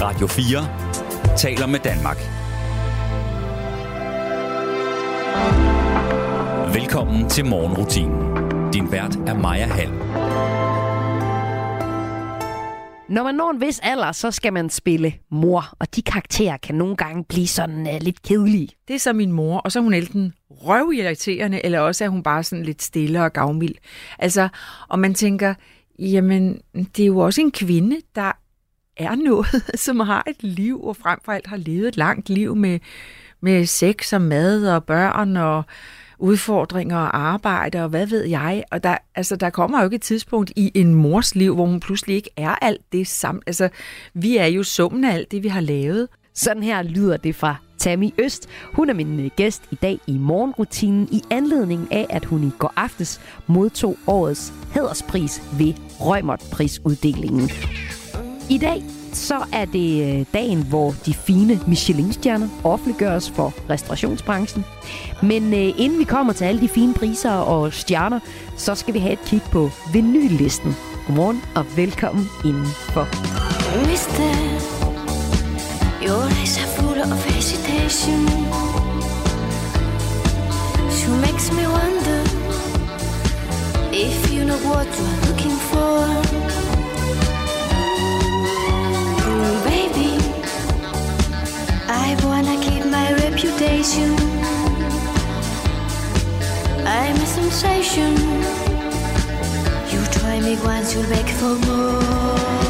Radio 4 taler med Danmark. Velkommen til morgenrutinen. Din vært er Maja Hall. Når man når en vis alder, så skal man spille mor, og de karakterer kan nogle gange blive sådan uh, lidt kedelige. Det er så min mor, og så er hun enten røvirriterende, eller også er hun bare sådan lidt stille og gavmild. Altså, og man tænker, jamen, det er jo også en kvinde, der er noget, som har et liv, og frem for alt har levet et langt liv med, med sex og mad og børn og udfordringer og arbejde og hvad ved jeg. Og der, altså, der kommer jo ikke et tidspunkt i en mors liv, hvor hun pludselig ikke er alt det samme. Altså, vi er jo summen af alt det, vi har lavet. Sådan her lyder det fra Tammy Øst. Hun er min øh, gæst i dag i morgenrutinen i anledning af, at hun i går aftes modtog årets hæderspris ved Rømert-prisuddelingen. I dag så er det øh, dagen, hvor de fine Michelin-stjerner offentliggøres for restaurationsbranchen. Men øh, inden vi kommer til alle de fine priser og stjerner, så skal vi have et kig på vinyllisten. Godmorgen og velkommen indenfor. Mister, your eyes are full of hesitation. She makes me wonder if you know what you're looking for. Wanna keep my reputation. I'm a sensation. You try me once, you'll beg for more.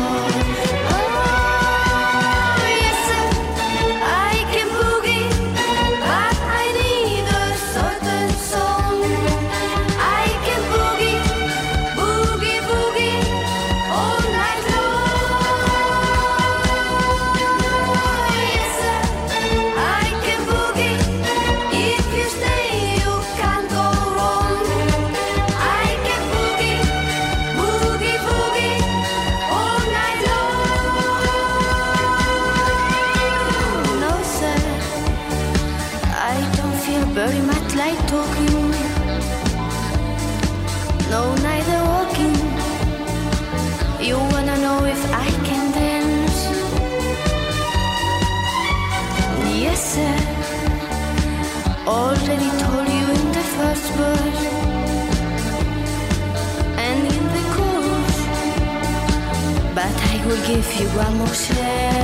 Will give you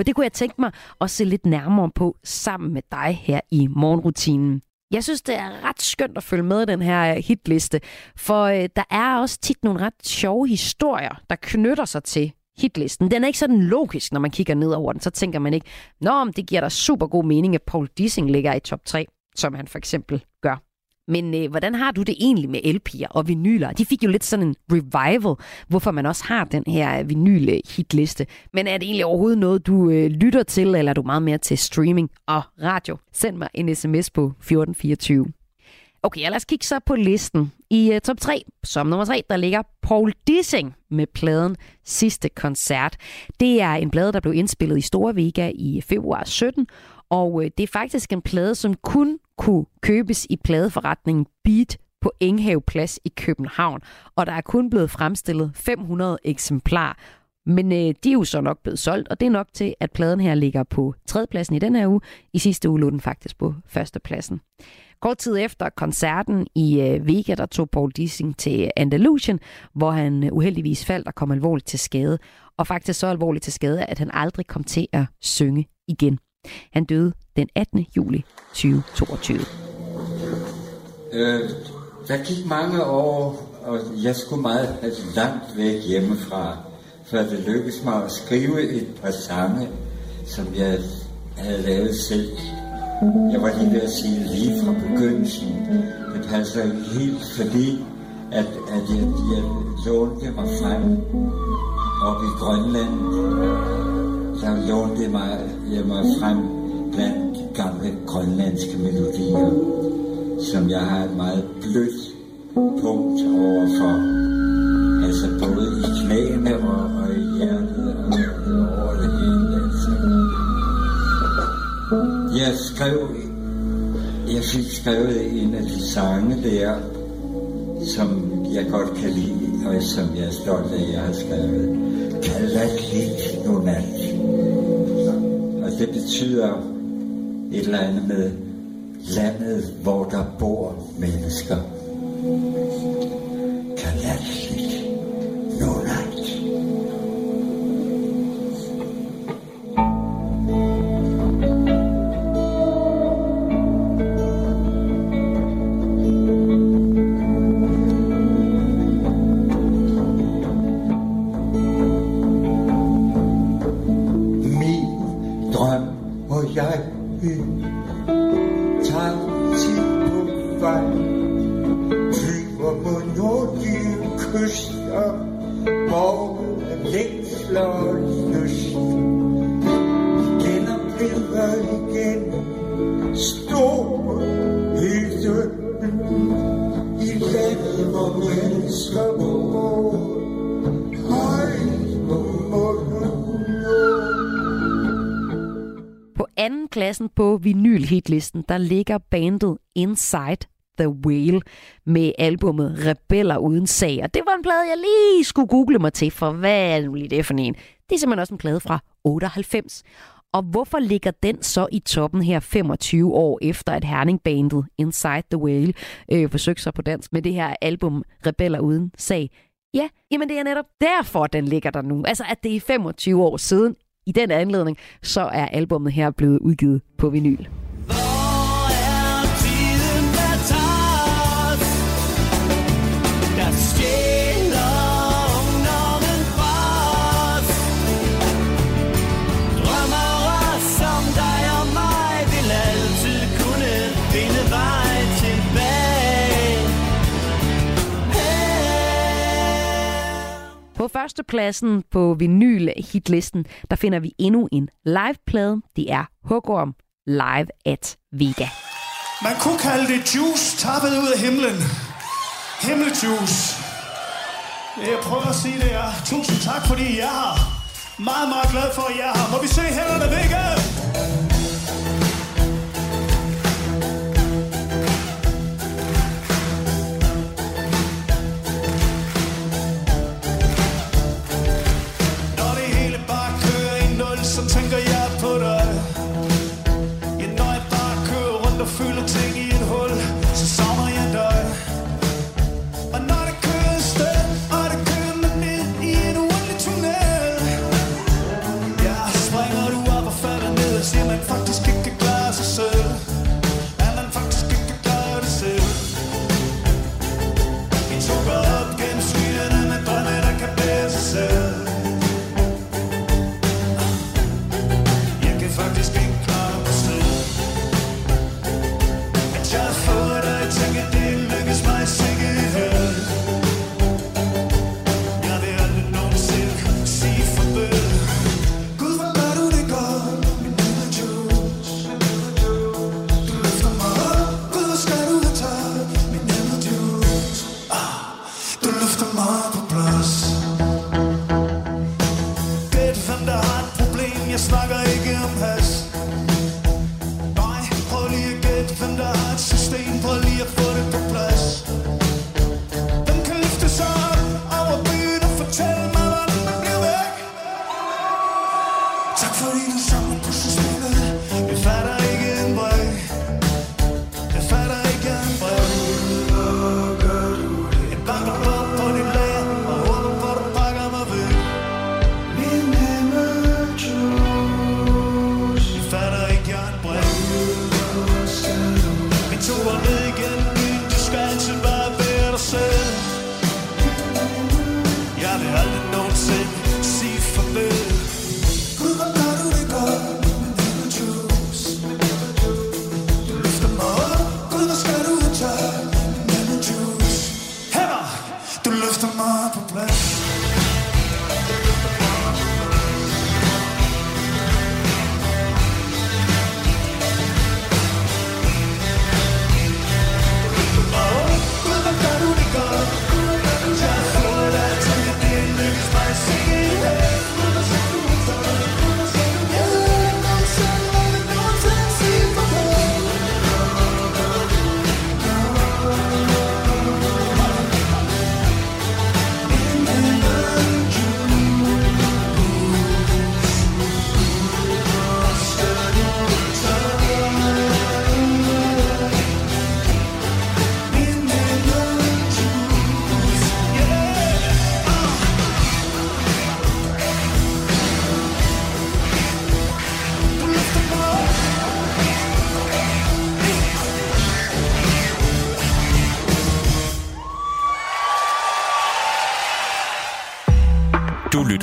uger. Og det kunne jeg tænke mig at se lidt nærmere på sammen med dig her i morgenrutinen. Jeg synes, det er ret skønt at følge med i den her hitliste, for øh, der er også tit nogle ret sjove historier, der knytter sig til hitlisten. Den er ikke sådan logisk, når man kigger ned over den. Så tænker man ikke, Nå, det giver da super god mening, at Paul Dissing ligger i top 3, som han for eksempel gør. Men øh, hvordan har du det egentlig med LP'er og vinyler? De fik jo lidt sådan en revival, hvorfor man også har den her øh, vinyl-hitliste. Øh, Men er det egentlig overhovedet noget, du øh, lytter til, eller er du meget mere til streaming og radio? Send mig en sms på 1424. Okay, lad os kigge så på listen. I uh, top 3, som nummer 3, der ligger Paul Dissing med pladen Sidste Koncert. Det er en plade, der blev indspillet i Store Vega i februar 17, og uh, det er faktisk en plade, som kun kunne købes i pladeforretningen Beat på Enghave Plads i København. Og der er kun blevet fremstillet 500 eksemplarer. Men øh, de er jo så nok blevet solgt, og det er nok til, at pladen her ligger på tredjepladsen i den her uge. I sidste uge lå den faktisk på førstepladsen. Kort tid efter koncerten i øh, Vega, der tog Paul Dissing til Andalusien, hvor han øh, uheldigvis faldt og kom alvorligt til skade. Og faktisk så alvorligt til skade, at han aldrig kom til at synge igen. Han døde den 18. juli 2022. Øh, der gik mange år, og jeg skulle meget langt væk hjemmefra, før det lykkedes mig at skrive et par sange, som jeg havde lavet selv. Jeg var lige ved at sige lige fra begyndelsen. Det passer ikke helt, fordi at, at jeg, jeg lånte mig frem op i Grønland. Der lånte jeg mig, jeg mig frem blandt de gamle grønlandske melodier som jeg har et meget blødt punkt overfor. Altså både i knæene og, og i hjertet og, og over det hele. Altså. Jeg skrev, jeg fik skrevet en af de sange der, som jeg godt kan lide, og som jeg er stolt af, at jeg har skrevet. Kalatlit nunat. Og det betyder et eller andet med landet, hvor der bor mennesker. 2016, der ligger bandet Inside The Whale med albumet Rebeller uden sag. Og det var en plade, jeg lige skulle google mig til, for hvad er nu lige det for en? Det er simpelthen også en plade fra 98. Og hvorfor ligger den så i toppen her 25 år efter, at herningbandet Inside the Whale øh, forsøgte sig på dansk med det her album Rebeller uden sag? Ja, jamen det er netop derfor, den ligger der nu. Altså, at det er 25 år siden i den anledning, så er albummet her blevet udgivet på vinyl. Førstepladsen på vinyl-hitlisten, der finder vi endnu en liveplade. Det er Hugorm Live at Vega. Man kunne kalde det juice tappet ud af himlen. Himmeljuice. Det jeg prøver at sige, det er tusind tak, fordi I er her. Meget, meget glad for, at I er her. Må vi se hænderne vække? Når nul, så tænker jeg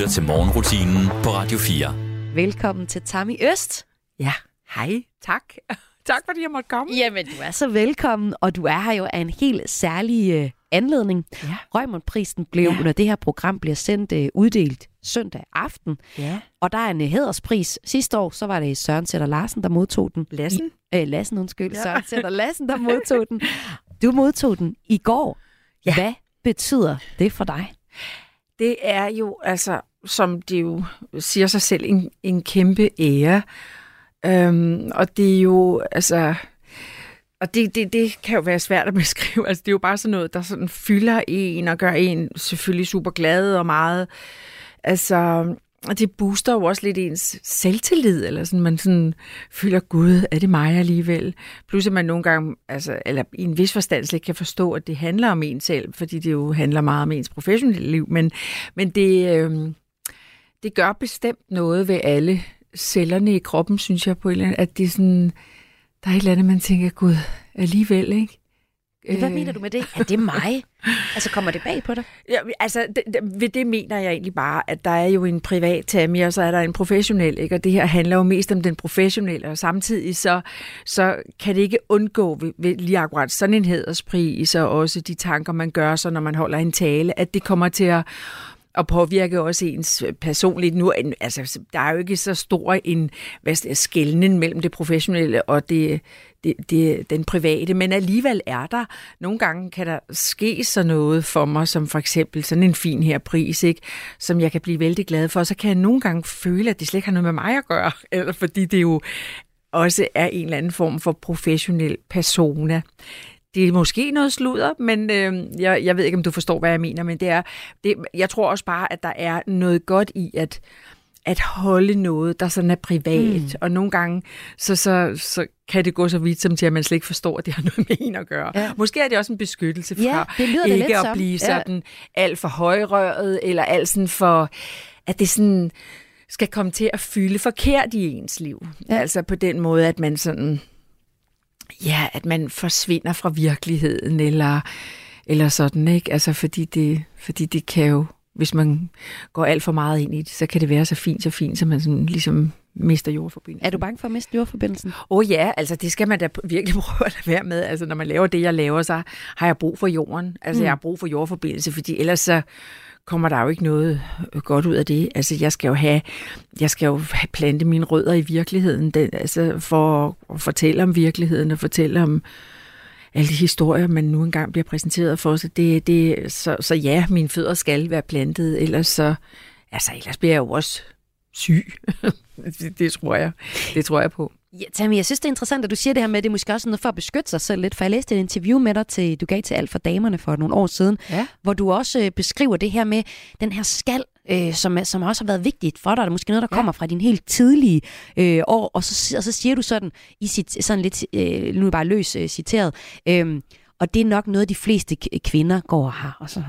lytter til morgenrutinen på Radio 4. Velkommen til Tammy Øst. Ja, hej. Tak. tak, fordi jeg måtte komme. Jamen, du er så velkommen, og du er her jo af en helt særlig øh, anledning. Ja. Røgmundprisen blev, Ja. når det her program bliver sendt, øh, uddelt søndag aften. Ja. Og der er en øh, hæderspris. Sidste år, så var det Søren Sætter Larsen, der modtog den. Lassen? I, øh, Lassen, undskyld. Ja. Søren Sætter Lassen, der modtog den. Du modtog den i går. Ja. Hvad betyder det for dig? Det er jo, altså, som det jo siger sig selv, en, en kæmpe ære. Øhm, og det er jo, altså... Og det, det, det kan jo være svært at beskrive. Altså, det er jo bare sådan noget, der sådan fylder en og gør en selvfølgelig super glad og meget... Altså, og det booster jo også lidt ens selvtillid, eller sådan, man sådan føler, gud, er det mig alligevel? Plus at man nogle gange, altså, eller i en vis forstand slet ikke kan forstå, at det handler om en selv, fordi det jo handler meget om ens professionelle liv, men, men det, øh, det gør bestemt noget ved alle cellerne i kroppen, synes jeg på en eller anden, at det sådan, der er et eller andet, man tænker, gud, alligevel, ikke? Hvad mener du med det? Er det mig? altså, kommer det bag på dig? Ja, altså, det, det, ved det mener jeg egentlig bare, at der er jo en privat Tammy, og så er der en professionel, ikke? og det her handler jo mest om den professionelle, og samtidig så, så kan det ikke undgå ved, ved lige akkurat sådan en hæderspris, og også de tanker, man gør sig, når man holder en tale, at det kommer til at og påvirke også ens øh, personligt. Nu, øh, altså, der er jo ikke så stor en hvad skal jeg, skældning mellem det professionelle og det, det, det, den private, men alligevel er der. Nogle gange kan der ske så noget for mig, som for eksempel sådan en fin her pris, ikke? som jeg kan blive vældig glad for. Så kan jeg nogle gange føle, at det slet ikke har noget med mig at gøre, eller fordi det jo også er en eller anden form for professionel persona. Det er måske noget sludder, men øh, jeg, jeg ved ikke, om du forstår, hvad jeg mener, men det er, det, jeg tror også bare, at der er noget godt i at, at holde noget, der sådan er privat, mm. og nogle gange, så, så, så kan det gå så vidt som til, at man slet ikke forstår, at det har noget med en at gøre. Ja. Måske er det også en beskyttelse fra Ja, det lyder det ikke lidt at som. blive Ja. sådan alt for højrøret, eller alt sådan for, at det sådan skal komme til at fylde forkert i ens liv. Ja. Ja. Altså på den måde, at man sådan, ja, at man forsvinder fra virkeligheden, eller, eller sådan, ikke? Altså fordi det, fordi det kan jo, hvis man går alt for meget ind i det, så kan det være så fint, så fint, så man sådan ligesom mister jordforbindelsen. Er du bange for at miste jordforbindelsen? Åh oh ja, altså det skal man da virkelig prøve at være med. Altså når man laver det, jeg laver, så har jeg brug for jorden. Altså mm. jeg har brug for jordforbindelse, fordi ellers så kommer der jo ikke noget øh, godt ud af det. Altså jeg skal jo have, jeg skal jo have plante mine rødder i virkeligheden, den, altså for at fortælle om virkeligheden og fortælle om alle de historier, man nu engang bliver præsenteret for. Så, det, det, så, så ja, mine fødder skal være plantet, ellers så, altså, ellers bliver jeg jo også syg. det, det, tror jeg. Det tror jeg på. Ja, Tammy, jeg synes, det er interessant, at du siger det her med, at det er måske også noget for at beskytte sig selv lidt, for jeg læste et interview med dig, til, du gav til Alt for Damerne for nogle år siden, Ja. hvor du også øh, beskriver det her med den her skal, øh, som, som også har været vigtigt for dig. Det er måske noget, der Ja. kommer fra din helt tidlige øh, år, og så, og så siger du sådan, i sit, sådan lidt, øh, nu er bare løs øh, citeret, øh, og det er nok noget, de fleste kvinder går og har. Og så.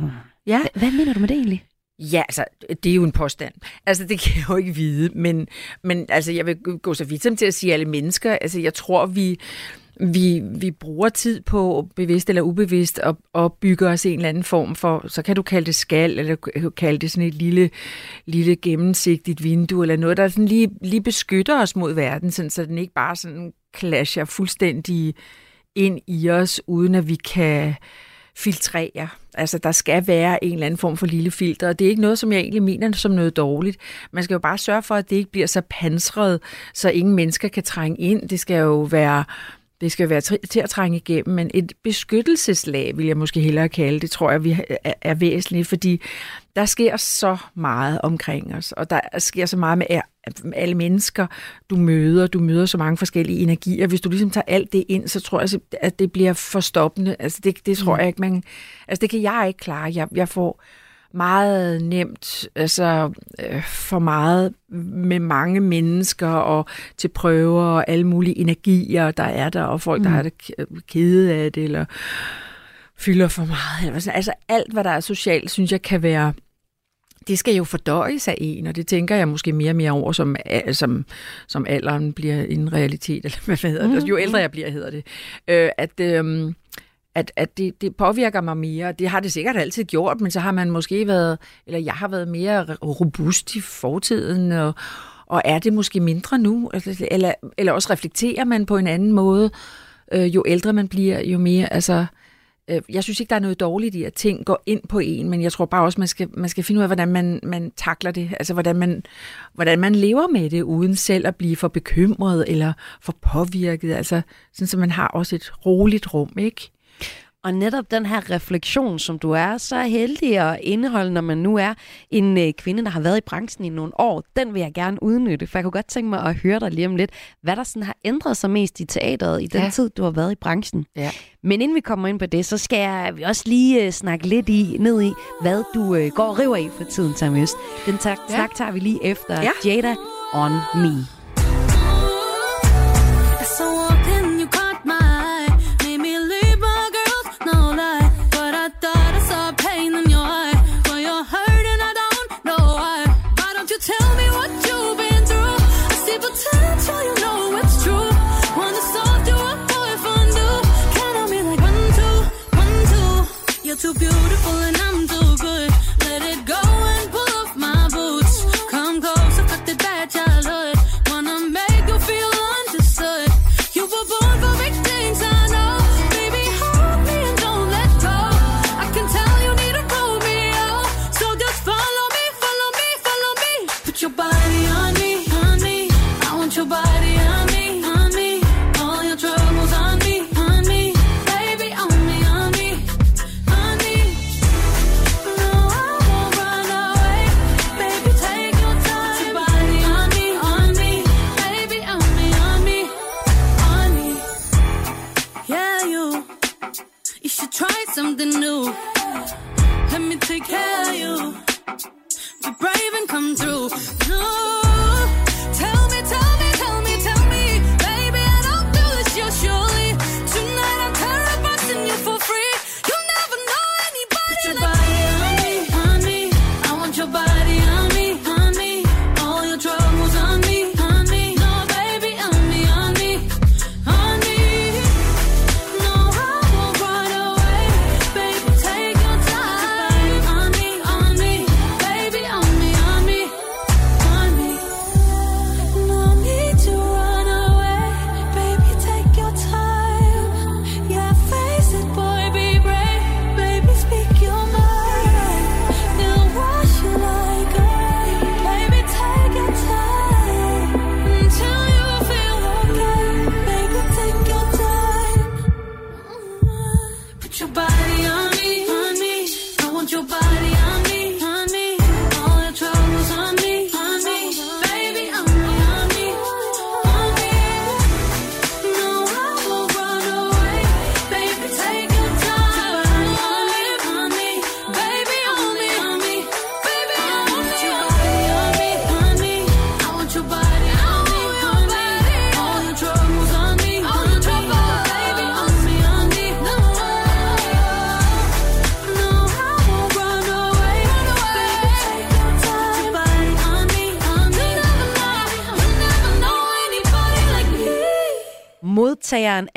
Ja. Hva- Hvad mener du med det egentlig? Ja, altså, det er jo en påstand. Altså, det kan jeg jo ikke vide, men, men altså, jeg vil gå så vidt som til at sige alle mennesker. Altså, jeg tror, vi, vi, vi bruger tid på, bevidst eller ubevidst, at, at os en eller anden form for, så kan du kalde det skal, eller du kalde det sådan et lille, lille gennemsigtigt vindue, eller noget, der sådan lige, lige beskytter os mod verden, sådan, så den ikke bare sådan clasher fuldstændig ind i os, uden at vi kan filtrere. Altså, der skal være en eller anden form for lille filter, og det er ikke noget, som jeg egentlig mener som noget dårligt. Man skal jo bare sørge for, at det ikke bliver så pansret, så ingen mennesker kan trænge ind. Det skal jo være det skal være til at trænge igennem, men et beskyttelseslag, vil jeg måske hellere kalde det, tror jeg, vi er, væsentligt, fordi der sker så meget omkring os, og der sker så meget med alle mennesker, du møder. Du møder så mange forskellige energier. Hvis du ligesom tager alt det ind, så tror jeg, at det bliver forstoppende. Altså det, det tror jeg ikke, man... Altså det kan jeg ikke klare. Jeg, jeg får meget nemt, altså øh, for meget med mange mennesker og til prøver og alle mulige energier, der er der, og folk, der er det k- kede af det, eller fylder for meget. Eller sådan. Altså alt, hvad der er socialt, synes jeg kan være det skal jo fordøjes af en, og det tænker jeg måske mere og mere over, som, som, som alderen bliver en realitet, eller hvad hedder det? Jo ældre jeg bliver, hedder det. Øh, at øhm, at, at det, det påvirker mig mere. Det har det sikkert altid gjort, men så har man måske været, eller jeg har været mere robust i fortiden, og, og er det måske mindre nu? Altså, Eller, eller også reflekterer man på en anden måde. Øh, jo ældre man bliver, jo mere... Altså, øh, Øh, jeg synes ikke, der er noget dårligt i, at ting går ind på en, men jeg tror bare også, man skal, man skal finde ud af, hvordan man, man takler det. Altså, hvordan man, hvordan man lever med det, uden selv at blive for bekymret eller for påvirket. Altså, sådan, så man har også et roligt rum, ikke? Og netop den her refleksion, som du er så heldig at indeholde, når man nu er en øh, kvinde, der har været i branchen i nogle år, den vil jeg gerne udnytte. For jeg kunne godt tænke mig at høre dig lige om lidt, hvad der sådan har ændret sig mest i teateret i den Ja. tid, du har været i branchen. Ja. Men inden vi kommer ind på det, så skal jeg vi også lige øh, snakke lidt i, ned i, hvad du øh, går og river i for tiden, Øst. Den tak, Ja. snak tager vi lige efter Ja. Jada on Me. As too beautiful and I'm too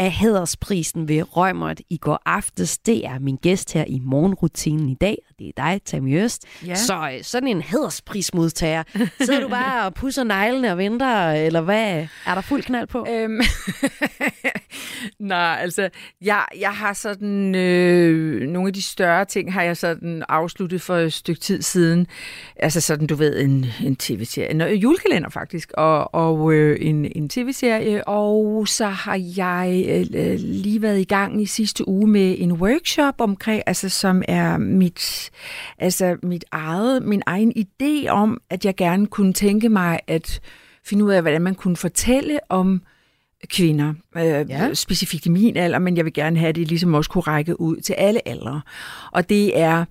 af hædersprisen ved Rømert i går aftes, det er min gæst her i morgenrutinen i dag, og det er dig, Tammy Øst. Ja. Så øh, sådan en hædersprismodtager, sidder du bare og pusser neglene og venter, eller hvad? Er der fuld knald på? Øhm, Nej, altså, jeg, jeg har sådan, øh, nogle af de større ting har jeg sådan afsluttet for et stykke tid siden. Altså sådan, du ved, en, en tv-serie, en øh, julekalender faktisk, og, og øh, en, en tv-serie, og så har jeg øh, lige været i gang i sidste uge med en workshop omkring, altså som er mit, altså mit eget, min egen idé om, at jeg gerne kunne tænke mig at finde ud af, hvordan man kunne fortælle om kvinder, øh, Ja. ja. specifikt i min alder, men jeg vil gerne have, at det ligesom også kunne række ud til alle aldre. Og det er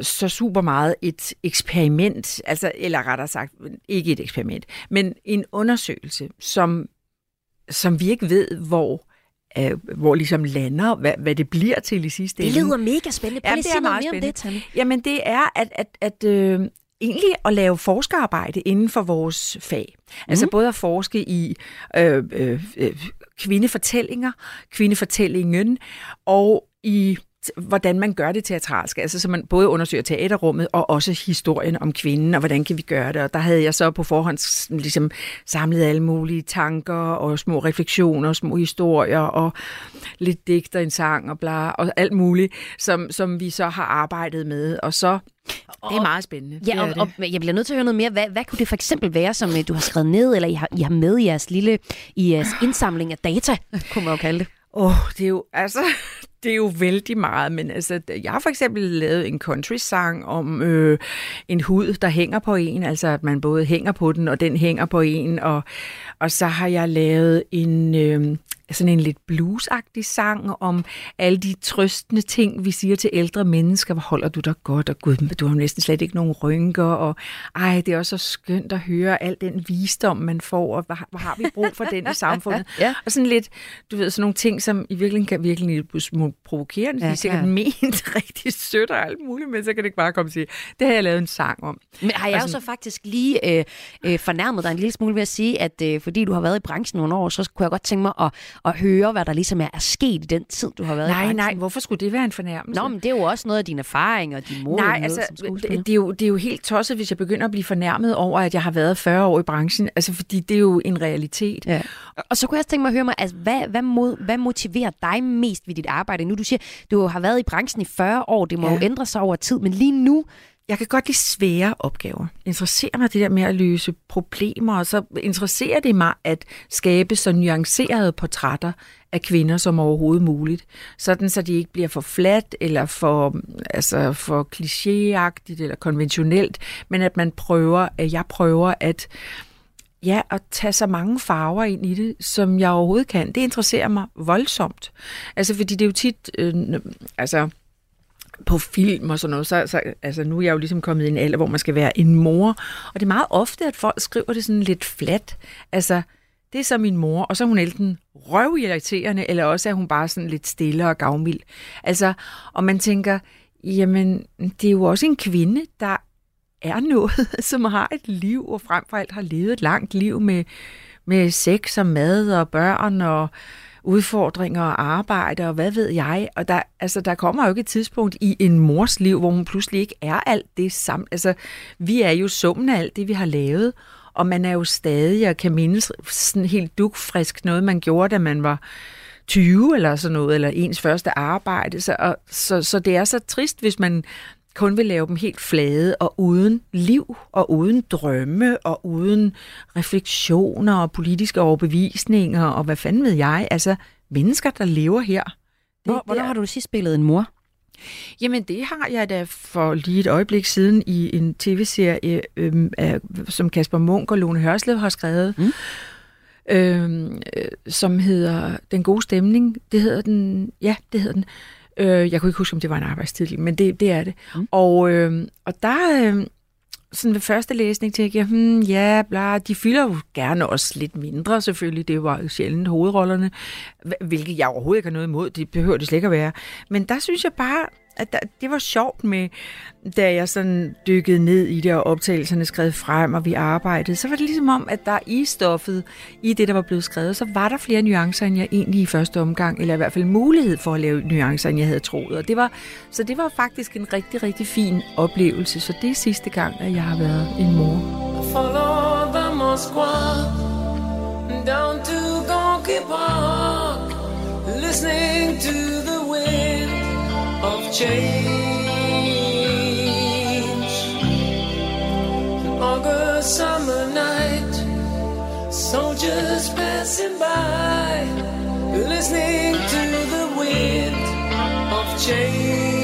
så super meget et eksperiment, altså, eller rettere sagt, ikke et eksperiment, men en undersøgelse, som, som vi ikke ved, hvor, øh, hvor ligesom lander, hvad, hvad det bliver til i sidste Det ende. lyder mega spændende. Prøv Ja, lige det er noget meget mere om det, spændende. Tammy. Jamen det er at, at, at øh, egentlig at lave forskerarbejde inden for vores fag. Altså både at forske i øh, øh, øh, kvindefortællinger, kvindefortællingen og i hvordan man gør det teatralsk. Altså så man både undersøger teaterrummet og også historien om kvinden, og hvordan kan vi gøre det. Og der havde jeg så på forhånd ligesom samlet alle mulige tanker og små refleksioner, små historier og lidt digter, en sang og bla, og alt muligt, som, som vi så har arbejdet med. Og så, det er meget spændende. Ja, og, det. og jeg bliver nødt til at høre noget mere. Hvad, hvad kunne det for eksempel være, som øh, du har skrevet ned, eller I har, I har med i jeres lille i jeres indsamling af data, kunne man jo kalde det? Åh, oh, det er jo, altså, det er jo vældig meget, men altså, jeg har for eksempel lavet en country-sang om øh, en hud, der hænger på en, altså at man både hænger på den, og den hænger på en, og, og så har jeg lavet en, øh, sådan en lidt bluesagtig sang om alle de trøstende ting, vi siger til ældre mennesker. Hvor holder du dig godt, og gud, du har jo næsten slet ikke nogen rynker, og ej, det er også så skønt at høre al den visdom, man får, og hvor, har vi brug for den i samfundet. Ja. Og sådan lidt, du ved, sådan nogle ting, som i virkeligheden kan virkelig blive små provokerende. Ja, Ja, de er sikkert klart. ment rigtig sødt og alt muligt, men så kan det ikke bare komme og sige, det har jeg lavet en sang om. Men har jeg jo Altså- så faktisk lige øh, øh, fornærmet dig en lille smule ved at sige, at øh, fordi du har været i branchen nogle år, så kunne jeg godt tænke mig at, at høre, hvad der ligesom er, er sket i den tid, du har været i Nej, branchen. nej, hvorfor skulle det være en fornærmelse? Nå, men det er jo også noget af din erfaring og din mor. Nej, altså, det, det, er jo, det er jo helt tosset, hvis jeg begynder at blive fornærmet over, at jeg har været 40 år i branchen. Altså, fordi det er jo en realitet. Ja. Og så kunne jeg også tænke mig at høre mig, altså, hvad, hvad, mod, hvad motiverer dig mest ved dit arbejde? Nu du siger, du har været i branchen i 40 år, det må. Ja. jo ændre sig over tid, men lige nu, jeg kan godt lide svære opgaver. Interesserer mig det der med at løse problemer, og så interesserer det mig at skabe så nuancerede portrætter af kvinder som overhovedet muligt. Sådan så de ikke bliver for flat eller for, altså for klichéagtigt eller konventionelt, men at man prøver, at jeg prøver at Ja, at tage så mange farver ind i det, som jeg overhovedet kan. Det interesserer mig voldsomt. Altså, fordi det er jo tit, øh, altså, på film og sådan noget, så, så altså nu er jeg jo ligesom kommet i en alder, hvor man skal være en mor, og det er meget ofte, at folk skriver det sådan lidt flat. Altså, det er så min mor, og så er hun enten røvirriterende, eller også er hun bare sådan lidt stille og gavmild. Altså, og man tænker, jamen, det er jo også en kvinde, der er noget, som har et liv, og frem for alt har levet et langt liv med, med sex og mad og børn og udfordringer og arbejde og hvad ved jeg. Og der, altså, der kommer jo ikke et tidspunkt i en mors liv, hvor hun pludselig ikke er alt det samme. Altså, vi er jo summen af alt det, vi har lavet, og man er jo stadig og kan mindes sådan helt dukfrisk noget, man gjorde, da man var 20 eller sådan noget, eller ens første arbejde. Så, og, så, så det er så trist, hvis man kun vil lave dem helt flade og uden liv og uden drømme og uden refleksioner og politiske overbevisninger og hvad fanden ved jeg. Altså mennesker, der lever her. hvor, Det- hvornår det er- har du sidst spillet en mor? Jamen det har jeg da for lige et øjeblik siden i en tv-serie, øhm, af, som Kasper Munk og Lone Hørslev har skrevet, Mm. øhm, øh, som hedder Den gode stemning. Det hedder den, ja, det hedder den. Øh, jeg kunne ikke huske, om det var en arbejdstitel, men det, det er det. Mm. Og, øh, og der, øh, sådan ved første læsning, tænkte jeg, hmm, ja, bla, de fylder jo gerne også lidt mindre, selvfølgelig. Det var jo sjældent hovedrollerne, hv- hvilket jeg overhovedet ikke har noget imod. Det behøver det slet ikke at være. Men der synes jeg bare, at der, det var sjovt med, da jeg sådan dykkede ned i det, og optagelserne skrev frem, og vi arbejdede, så var det ligesom om, at der i stoffet, i det, der var blevet skrevet, så var der flere nuancer, end jeg egentlig i første omgang, eller i hvert fald mulighed for at lave nuancer, end jeg havde troet. Og det var, så det var faktisk en rigtig, rigtig fin oplevelse. Så det er sidste gang, at jeg har været en mor. Follow the Moskva down to Gonky Park, listening to the wind of change. An August summer night, soldiers passing by, listening to the wind of change.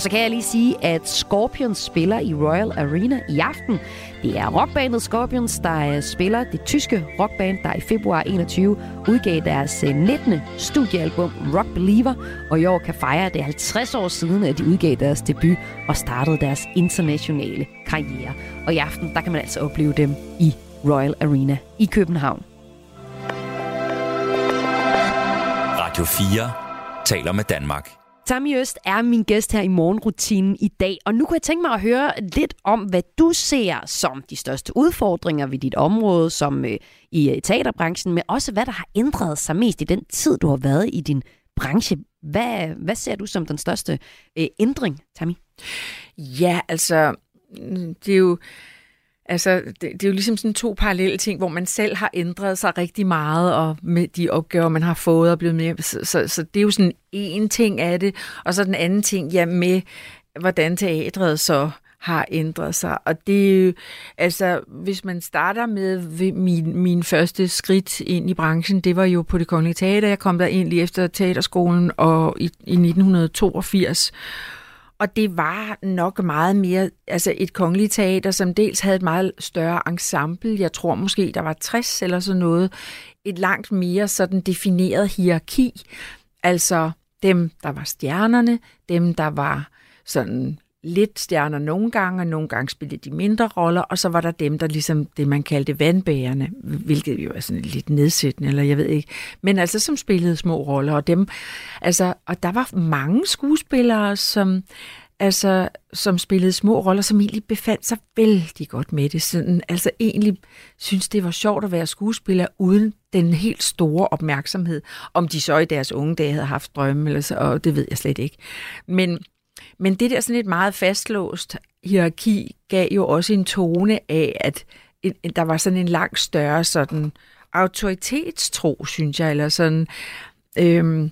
Og så kan jeg lige sige, at Scorpions spiller i Royal Arena i aften. Det er rockbandet Scorpions, der øh, spiller det tyske rockband, der i februar 21 udgav deres øh, 19. studiealbum Rock Believer, og i år kan fejre det 50 år siden, at de udgav deres debut og startede deres internationale karriere. Og i aften, der kan man altså opleve dem i Royal Arena i København. Radio 4 taler med Danmark. Tammy Øst er min gæst her i morgenrutinen i dag, og nu kunne jeg tænke mig at høre lidt om, hvad du ser som de største udfordringer ved dit område, som øh, i øh, teaterbranchen, men også hvad der har ændret sig mest i den tid, du har været i din branche. Hvad, hvad ser du som den største øh, ændring, Tammy? Ja, altså, det er jo... Altså, det, det er jo ligesom sådan to parallelle ting, hvor man selv har ændret sig rigtig meget, og med de opgaver, man har fået og blevet mere. Så, så, så det er jo sådan en ting af det. Og så den anden ting, ja, med hvordan teatret så har ændret sig. Og det er jo, altså, hvis man starter med min, min første skridt ind i branchen, det var jo på det kongelige teater. Jeg kom der ind efter teaterskolen og i, i 1982. Og det var nok meget mere, altså et kongeligt teater, som dels havde et meget større ensemble. Jeg tror måske, der var 60 eller sådan noget. Et langt mere sådan defineret hierarki. Altså dem, der var stjernerne, dem, der var sådan lidt stjerner nogle gange, og nogle gange spillede de mindre roller, og så var der dem, der ligesom det, man kaldte vandbærerne, hvilket jo er sådan lidt nedsættende, eller jeg ved ikke, men altså som spillede små roller, og dem, altså, og der var mange skuespillere, som, altså, som spillede små roller, som egentlig befandt sig vældig godt med det, sådan, altså egentlig synes det var sjovt at være skuespiller, uden den helt store opmærksomhed, om de så i deres unge dage havde haft drømme, eller så, og det ved jeg slet ikke. Men men det der sådan et meget fastlåst hierarki gav jo også en tone af, at en, der var sådan en langt større sådan autoritetstro, synes jeg, eller sådan, øhm,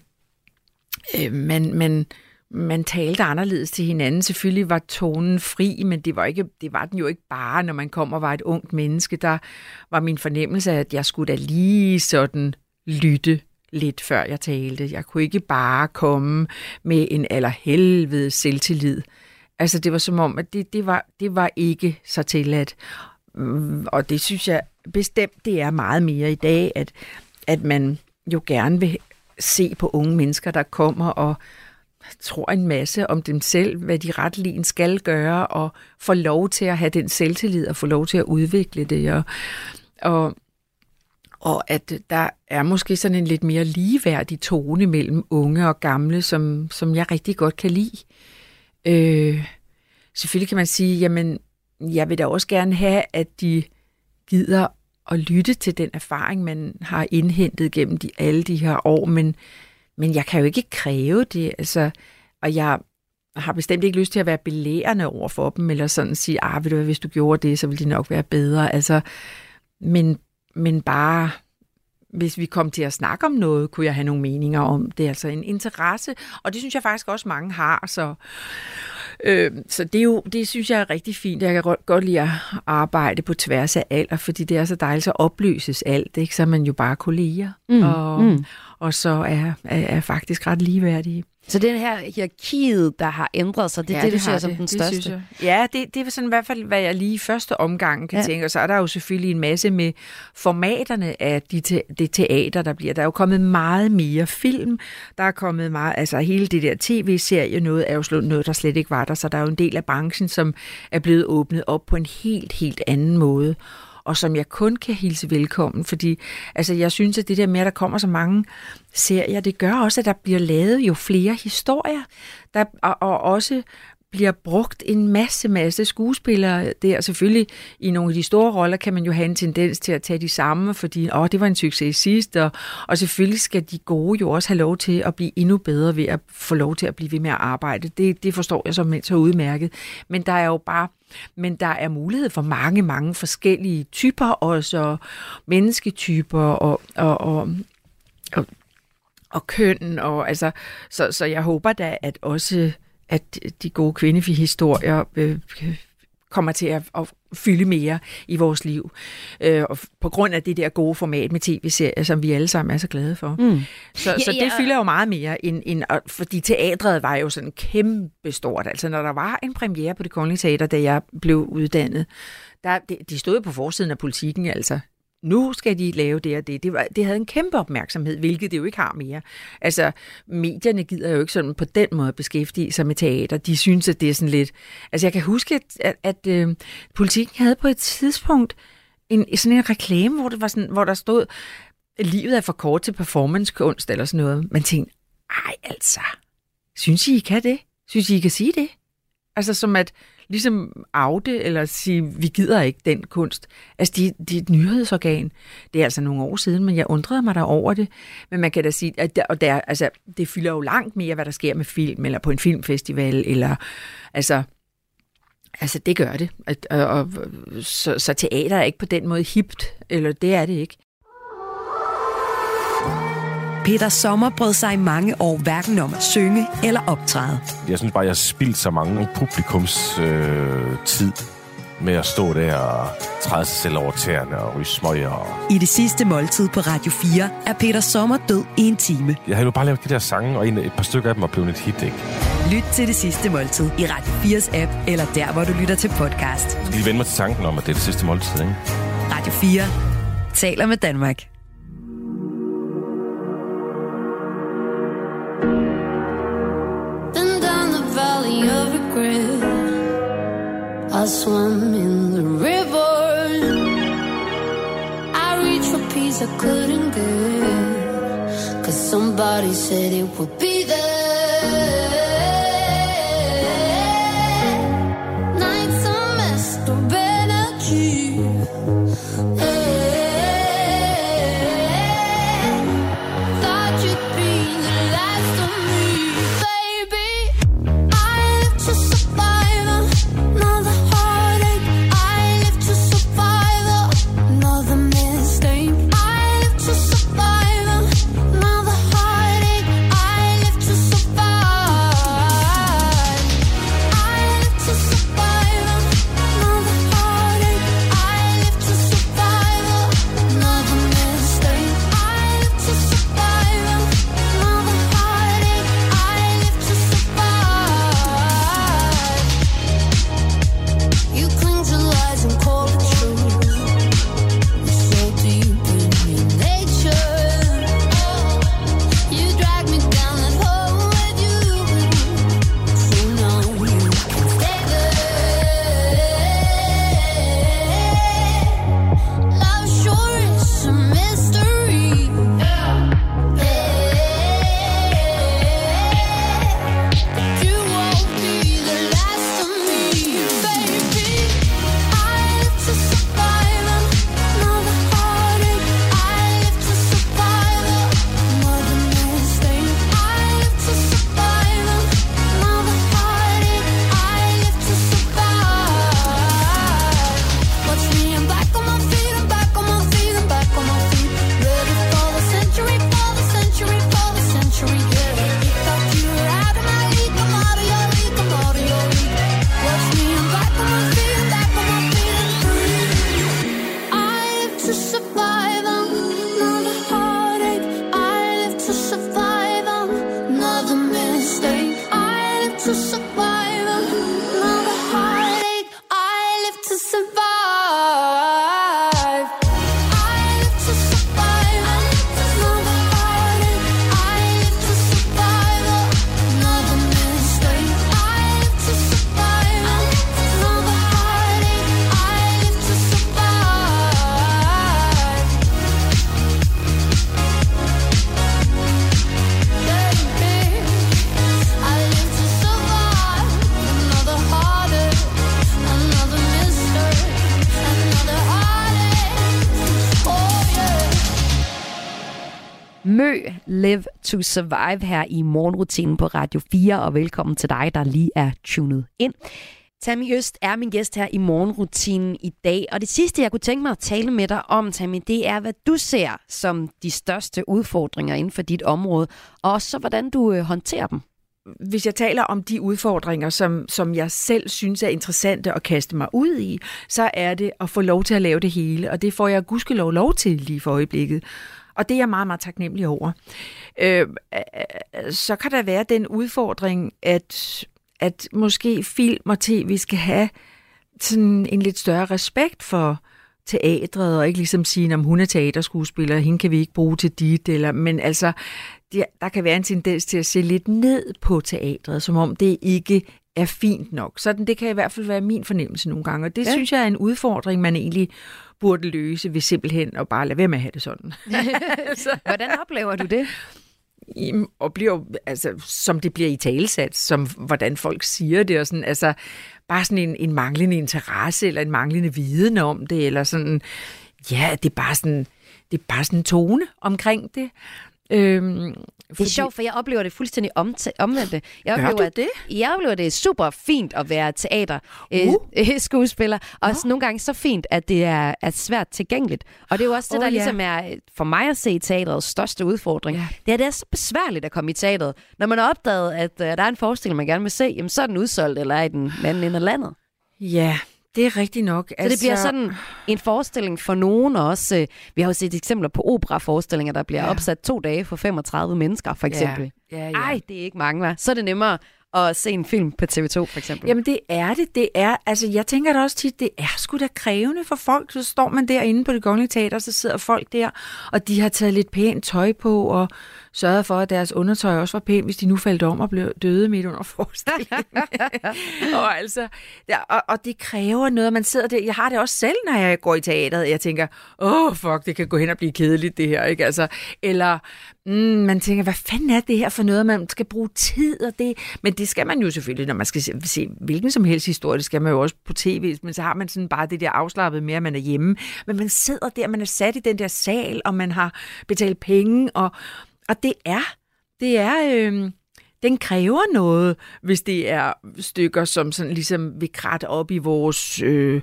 øh, man, man, man talte anderledes til hinanden. Selvfølgelig var tonen fri, men det var, ikke, det var den jo ikke bare, når man kom og var et ungt menneske. Der var min fornemmelse, at jeg skulle da lige sådan lytte lidt før jeg talte. Jeg kunne ikke bare komme med en allerhelvede selvtillid. Altså det var som om, at det, det, var, det var ikke så tilladt. Mm, og det synes jeg bestemt, det er meget mere i dag, at, at man jo gerne vil se på unge mennesker, der kommer og tror en masse om dem selv, hvad de retligen skal gøre, og få lov til at have den selvtillid og få lov til at udvikle det. Og, og og at øh, der er måske sådan en lidt mere ligeværdig tone mellem unge og gamle, som, som jeg rigtig godt kan lide. Øh, selvfølgelig kan man sige, jamen, jeg vil da også gerne have, at de gider at lytte til den erfaring, man har indhentet gennem de, alle de her år, men, men jeg kan jo ikke kræve det, altså, og jeg har bestemt ikke lyst til at være belærende over for dem, eller sådan sige, ah, ved du hvad, hvis du gjorde det, så ville de nok være bedre, altså, men men bare hvis vi kom til at snakke om noget, kunne jeg have nogle meninger om det. Altså en interesse, og det synes jeg faktisk også mange har. Så, øh, så det, er jo, det synes jeg er rigtig fint. Jeg kan godt- lide at arbejde på tværs af alder, fordi det er så dejligt, så opløses alt. Ikke? Så er man jo bare kolleger, Mm, og, mm. og så er, er, er faktisk ret ligeværdige. Så den her hierarkiet, der har ændret sig, det er ja, det, du ser som det. den Det største. Ja, det, det er sådan i hvert fald, hvad jeg lige i første omgang kan Ja. tænke. Og så er der jo selvfølgelig en masse med formaterne af de te, det teater, der bliver. Der er jo kommet meget mere film. Der er kommet meget, altså hele det der tv-serie, noget er jo noget, der slet ikke var der. Så der er jo en del af branchen, som er blevet åbnet op på en helt, helt anden måde og som jeg kun kan hilse velkommen, fordi altså, jeg synes, at det der med, at der kommer så mange serier, det gør også, at der bliver lavet jo flere historier, der, og, og også bliver brugt en masse, masse skuespillere der. Selvfølgelig i nogle af de store roller kan man jo have en tendens til at tage de samme, fordi åh, det var en succes sidst, og, og selvfølgelig skal de gode jo også have lov til at blive endnu bedre ved at få lov til at blive ved med at arbejde. Det, det forstår jeg som så udmærket. Men der er jo bare men der er mulighed for mange, mange forskellige typer også, og mennesketyper og, og, og, og, og køn. Og, altså, så, så jeg håber da, at også at de gode kvindehistorier øh, kommer til at, at fylde mere i vores liv. Øh, og på grund af det der gode format med tv-serier, som vi alle sammen er så glade for. Mm. Så, Ja, så det ja. fylder jo meget mere, end, end, og- fordi teatret var jo sådan kæmpe stort. Altså når der var en premiere på det kongelige teater, da jeg blev uddannet, der, de, de stod jo på forsiden af politikken, altså nu skal de lave det og det. Det, var, det havde en kæmpe opmærksomhed, hvilket det jo ikke har mere. Altså, medierne gider jo ikke sådan på den måde beskæftige sig med teater. De synes, at det er sådan lidt... Altså, jeg kan huske, at, at, at øh, politikken havde på et tidspunkt en, sådan en reklame, hvor, det var sådan, hvor der stod, livet er for kort til performancekunst eller sådan noget. Man tænkte, ej altså, synes I, I kan det? Synes I, I kan sige det? Altså som at ligesom afde eller sige, vi gider ikke den kunst. Altså de, de er et nyhedsorgan. Det er altså nogle år siden, men jeg undrede mig der over det. Men man kan da sige, at der, og der, altså, det fylder jo langt mere, hvad der sker med film, eller på en filmfestival, eller altså, altså det gør det. At, og, og, så, så teater er ikke på den måde hipt, eller det er det ikke. Peter Sommer brød sig i mange år hverken om at synge eller optræde. Jeg synes bare, jeg har spildt så mange publikums øh, tid med at stå der og træde sig selv over tæerne og ryge smøger. Og... I det sidste måltid på Radio 4 er Peter Sommer død i en time. Jeg havde jo bare lavet de der sange, og en, et par stykker af dem var blevet et hit, ikke? Lyt til det sidste måltid i Radio 4's app, eller der, hvor du lytter til podcast. Jeg skal lige vende mig til tanken om, at det er det sidste måltid, ikke? Radio 4 taler med Danmark. I swam in the river. I reached for peace I couldn't get. Cause somebody said it would be there. I live Live to Survive her i morgenrutinen på Radio 4, og velkommen til dig, der lige er tunet ind. Tammy Øst er min gæst her i morgenrutinen i dag, og det sidste, jeg kunne tænke mig at tale med dig om, Tammy, det er, hvad du ser som de største udfordringer inden for dit område, og også så, hvordan du øh, håndterer dem. hvis jeg taler om de udfordringer, som, som jeg selv synes er interessante at kaste mig ud i, så er det at få lov til at lave det hele, og det får jeg gudskelov lov til lige for øjeblikket. Og det er jeg meget, meget taknemmelig over. Øh, så kan der være den udfordring, at, at måske film og tv skal have sådan en lidt større respekt for teatret, og ikke ligesom sige, om hun er teaterskuespiller, hende kan vi ikke bruge til dit, eller, men altså, der, der kan være en tendens til at se lidt ned på teatret, som om det ikke er fint nok. Sådan, det kan i hvert fald være min fornemmelse nogle gange, og det Ja. synes jeg er en udfordring, man egentlig burde løse ved simpelthen at bare lade være med at have det sådan. Hvordan oplever du det? Og bliver altså, som det bliver i talesat, som hvordan folk siger det, og sådan, altså, bare sådan en, en manglende interesse, eller en manglende viden om det, eller sådan, ja, det er bare sådan, det er bare sådan en tone omkring det. Øhm, Det er sjovt, for jeg oplever det fuldstændig omta- omvendte. Jeg oplever, at, det? Jeg oplever, at det er super fint at være teater Uh. øh, skuespiller, og også nogle gange så fint, at det er, er svært tilgængeligt. Og det er jo også det, Åh, der ja. ligesom er øh, for mig at se teaterets største udfordring. Ja. Det er, det er så besværligt at komme i teateret. Når man har opdaget, at øh, der er en forestilling, man gerne vil se, jamen, så er den udsolgt, eller er i den anden ende af landet. Ja, det er rigtigt nok. Så altså... det bliver sådan en forestilling for nogen og også. Øh, vi har jo set eksempler på operaforestillinger, der bliver ja. Ja. opsat to dage for 35 mennesker, for eksempel. Ja, ja, ja. Ej, det er ikke mange, hva'? Så er det nemmere at se en film på TV2, for eksempel. Jamen det er det. Det er, altså jeg tænker da også tit, det er sgu da krævende for folk. Så står man derinde på det kongelige teater, så sidder folk der, og de har taget lidt pænt tøj på, og sørget for, at deres undertøj også var pænt, hvis de nu faldt om og blev døde midt under forestillingen. og, altså, ja, og, og det kræver noget, man sidder der. Jeg har det også selv, når jeg går i teateret. Jeg tænker, åh oh, fuck, det kan gå hen og blive kedeligt det her. Ikke? Altså, eller mm, man tænker, hvad fanden er det her for noget, man skal bruge tid og det. Men det skal man jo selvfølgelig, når man skal se, se hvilken som helst historie, det skal man jo også på tv, men så har man sådan bare det der afslappet med, at man er hjemme. Men man sidder der, man er sat i den der sal, og man har betalt penge, og, og det er, det er, øh, den kræver noget, hvis det er stykker, som sådan ligesom vil kratte op i vores øh,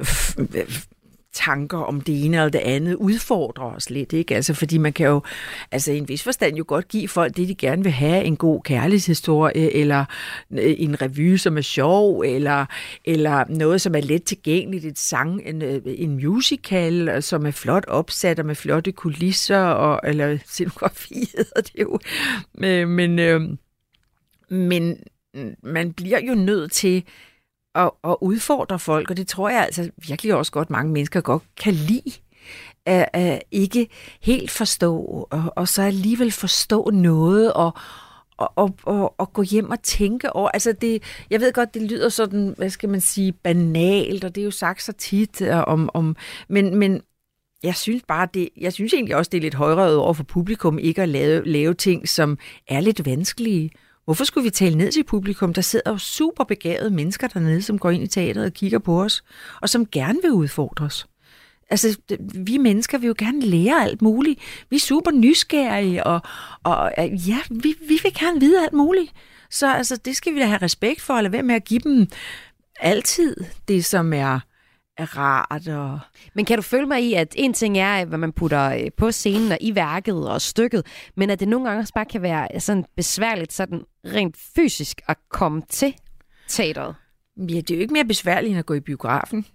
f- f- tanker om det ene eller det andet, udfordrer os lidt, ikke? Altså, fordi man kan jo, altså i en vis forstand jo godt give folk det, de gerne vil have, en god kærlighedshistorie, eller øh, en revy, som er sjov, eller, eller noget, som er let tilgængeligt, et sang, en, øh, en musical, som er flot opsat, og med flotte kulisser, og, eller scenografi hedder det jo. Øh, men, Men, men man bliver jo nødt til at, at udfordre folk, og det tror jeg altså virkelig også godt, mange mennesker godt kan lide. At, at ikke helt forstå, og, og så alligevel forstå noget, og, og, og, og, og gå hjem og tænke over. Altså det, jeg ved godt, det lyder sådan, hvad skal man sige, banalt, og det er jo sagt så tit øh, om, om men, men jeg synes bare, det, jeg synes egentlig også, det er lidt højrøvet over for publikum, ikke at lave, lave ting, som er lidt vanskelige. Hvorfor skulle vi tale ned til publikum? Der sidder jo super begavede mennesker dernede, som går ind i teateret og kigger på os, og som gerne vil udfordre os. Altså, vi mennesker vil jo gerne lære alt muligt. Vi er super nysgerrige, og, og ja, vi, vi vil gerne vide alt muligt. Så altså, det skal vi da have respekt for, eller være med at give dem altid det, som er, er rart. Og... Men kan du følge mig i, at en ting er, hvad man putter øh, på scenen og i værket og stykket, men at det nogle gange også bare kan være sådan besværligt sådan rent fysisk at komme til teateret? Ja, det er jo ikke mere besværligt, end at gå i biografen.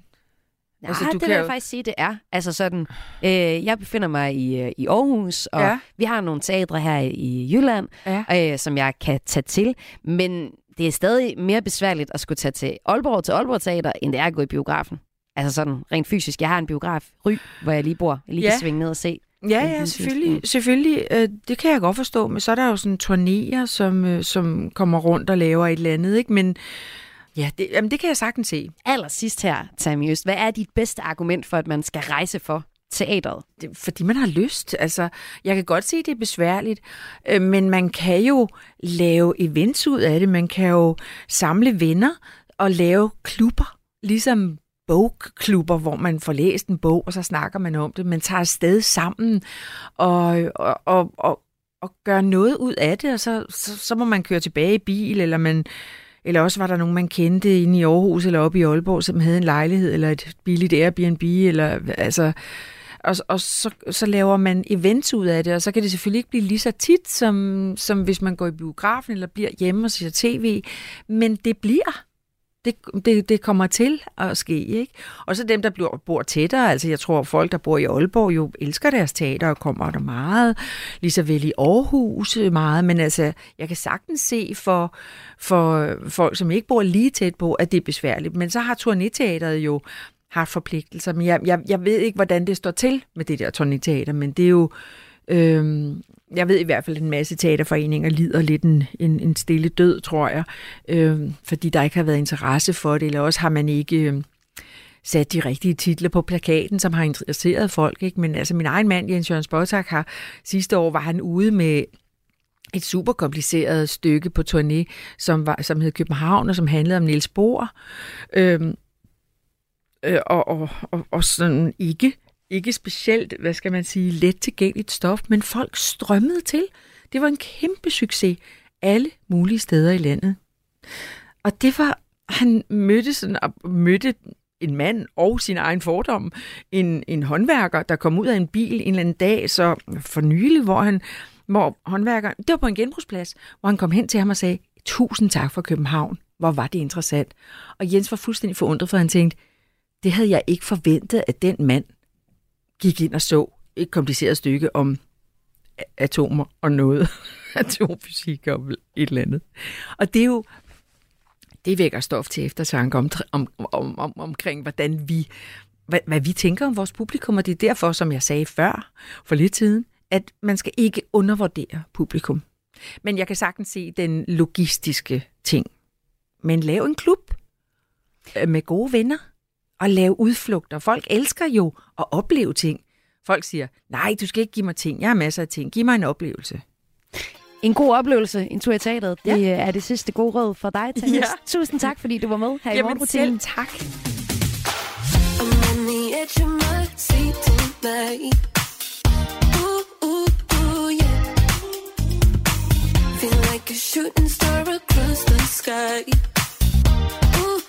Nej, Altså, du det kan vil jeg jo- faktisk sige, det er. Altså sådan, øh, jeg befinder mig i, øh, i Aarhus, og ja. vi har nogle teatre her i Jylland, Ja. øh, som jeg kan tage til, men det er stadig mere besværligt at skulle tage til Aalborg, til Aalborg Teater, end det er at gå i biografen. Altså sådan rent fysisk. Jeg har en biograf, Ry, hvor jeg lige bor. Jeg lige Ja. kan svinge ned og se. Ja, ja, selvfølgelig. selvfølgelig øh, det kan jeg godt forstå, men så er der jo sådan turnéer, som, øh, som kommer rundt og laver et eller andet, ikke? Men ja, det, jamen, det kan jeg sagtens se. Allersidst her, Tammy Øst, hvad er dit bedste argument for, at man skal rejse for teateret? Det, fordi man har lyst. Altså, jeg kan godt se, at det er besværligt, øh, men man kan jo lave events ud af det. Man kan jo samle venner og lave klubber, ligesom bogklubber, hvor man får læst en bog, og så snakker man om det. Man tager afsted sammen og, og, og, og, og gør noget ud af det, og så, så, så må man køre tilbage i bil, eller man eller også var der nogen, man kendte inde i Aarhus eller oppe i Aalborg, som havde en lejlighed eller et billigt Airbnb, eller altså... og, og så, så laver man events ud af det, og så kan det selvfølgelig ikke blive lige så tit, som, som hvis man går i biografen eller bliver hjemme og ser tv, men det bliver. Det, det, det kommer til at ske, ikke? Og så dem, der bor, bor tættere, altså jeg tror, folk, der bor i Aalborg, jo elsker deres teater og kommer der meget. Lige så vel i Aarhus øh, meget, men altså, jeg kan sagtens se for, for folk, som ikke bor lige tæt på, at det er besværligt. Men så har turnéteateret jo haft forpligtelser, men jeg, jeg, jeg ved ikke, hvordan det står til med det der turnéteater, men det er jo... Øhm, jeg ved i hvert fald, at en masse teaterforeninger lider lidt en, en, en stille død, tror jeg, øh, fordi der ikke har været interesse for det, eller også har man ikke øh, sat de rigtige titler på plakaten, som har interesseret folk. Ikke? Men altså min egen mand, Jens Jørgen Botak, har sidste år var han ude med et super kompliceret stykke på turné, som, var, som hed København, og som handlede om Niels Bohr. Øhm, øh, og, og, og, og sådan ikke, ikke specielt, hvad skal man sige, let tilgængeligt stof, men folk strømmede til. Det var en kæmpe succes alle mulige steder i landet. Og det var, han mødte, sådan, og mødte en mand og sin egen fordom, en, en håndværker, der kom ud af en bil en eller anden dag, så for nylig, hvor han, hvor håndværkeren, det var på en genbrugsplads, hvor han kom hen til ham og sagde, tusind tak for København, hvor var det interessant. Og Jens var fuldstændig forundret, for han tænkte, det havde jeg ikke forventet, at den mand gik ind og så et kompliceret stykke om atomer og noget. Atomfysik og et eller andet. Og det er jo, det vækker stof til eftertanke om, om, om, om, omkring, hvordan vi, hvad, hvad vi tænker om vores publikum, og det er derfor, som jeg sagde før, for lidt siden, at man skal ikke undervurdere publikum. Men jeg kan sagtens se den logistiske ting. Men lav en klub øh, med gode venner, og lave udflugter. Folk elsker jo at opleve ting. Folk siger, nej, du skal ikke give mig ting. Jeg har masser af ting. Giv mig en oplevelse. En god oplevelse, en tur i teateret. Det Ja. er det sidste gode råd for dig, Tannis. Ja. Tusind tak, fordi du var med her i Jamen morgenrutinen. selv tak. Feel like a shooting star across the sky. Ooh,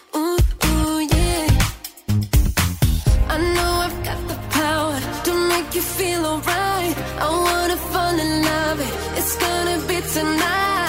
I know I've got the power to make you feel alright. I wanna fall in love. It's gonna be tonight.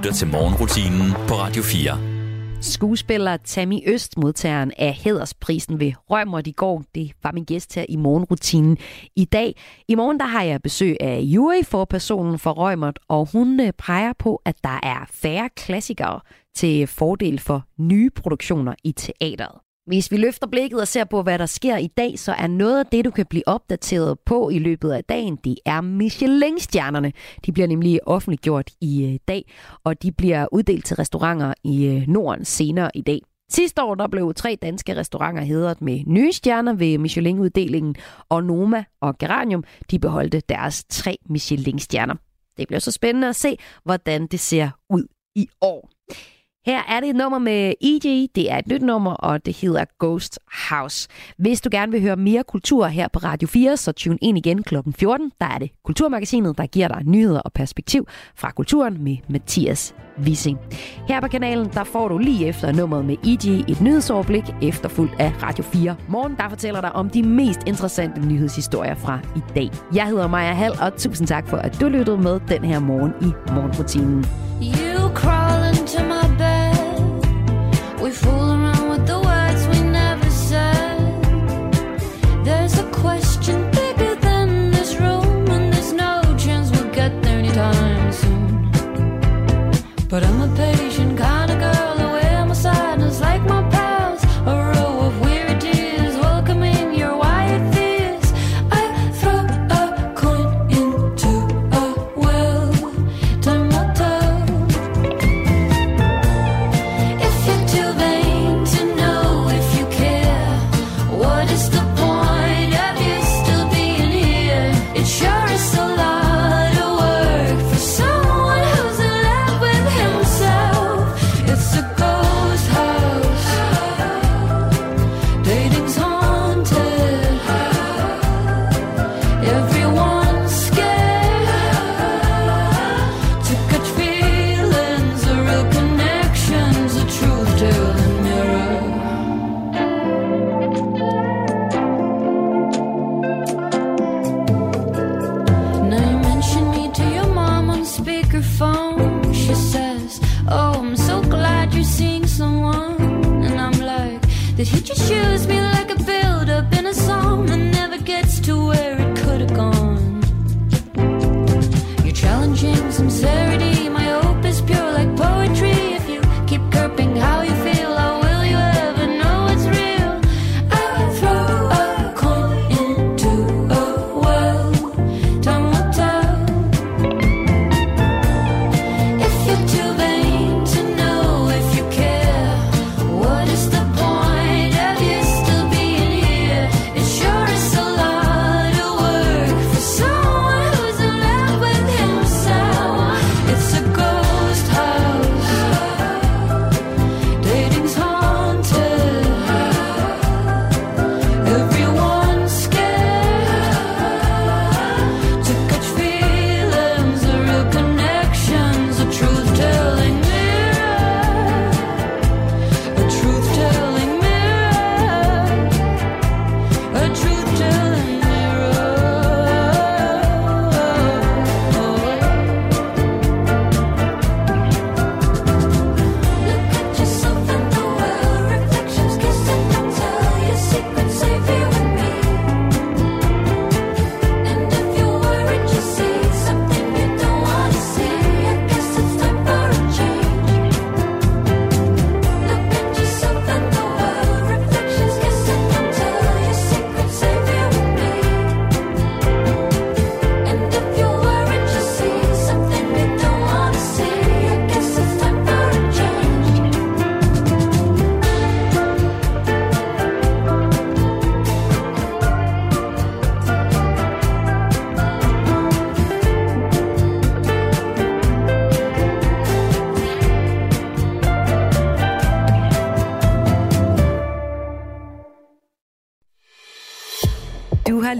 Lytter til morgenrutinen på Radio 4. Skuespiller Tammy Øst, modtageren af Hædersprisen ved Rømert i går, det var min gæst her i morgenrutinen i dag. I morgen der har jeg besøg af Juri for personen for Rømert, og hun øh, peger på, at der er færre klassikere til fordel for nye produktioner i teateret. Hvis vi løfter blikket og ser på, hvad der sker i dag, så er noget af det, du kan blive opdateret på i løbet af dagen, det er Michelin-stjernerne. De bliver nemlig offentliggjort i øh, dag, og de bliver uddelt til restauranter i øh, Norden senere i dag. Sidste år der blev tre danske restauranter hedret med nye stjerner ved Michelin-uddelingen, og Noma og Geranium de beholdte deres tre Michelin-stjerner. Det bliver så spændende at se, hvordan det ser ud i år. Her er det et nummer med EG. Det er et nyt nummer, og det hedder Ghost House. Hvis du gerne vil høre mere kultur her på Radio 4, så tune ind igen kl. 14. Der er det Kulturmagasinet, der giver dig nyheder og perspektiv fra kulturen med Mathias Wissing. Her på kanalen, der får du lige efter nummeret med EG et nyhedsoverblik, efterfulgt af Radio 4 Morgen, der fortæller dig om de mest interessante nyhedshistorier fra i dag. Jeg hedder Maja Hall, og tusind tak for, at du lyttede med den her morgen i morgenrutinen. You cry. We fool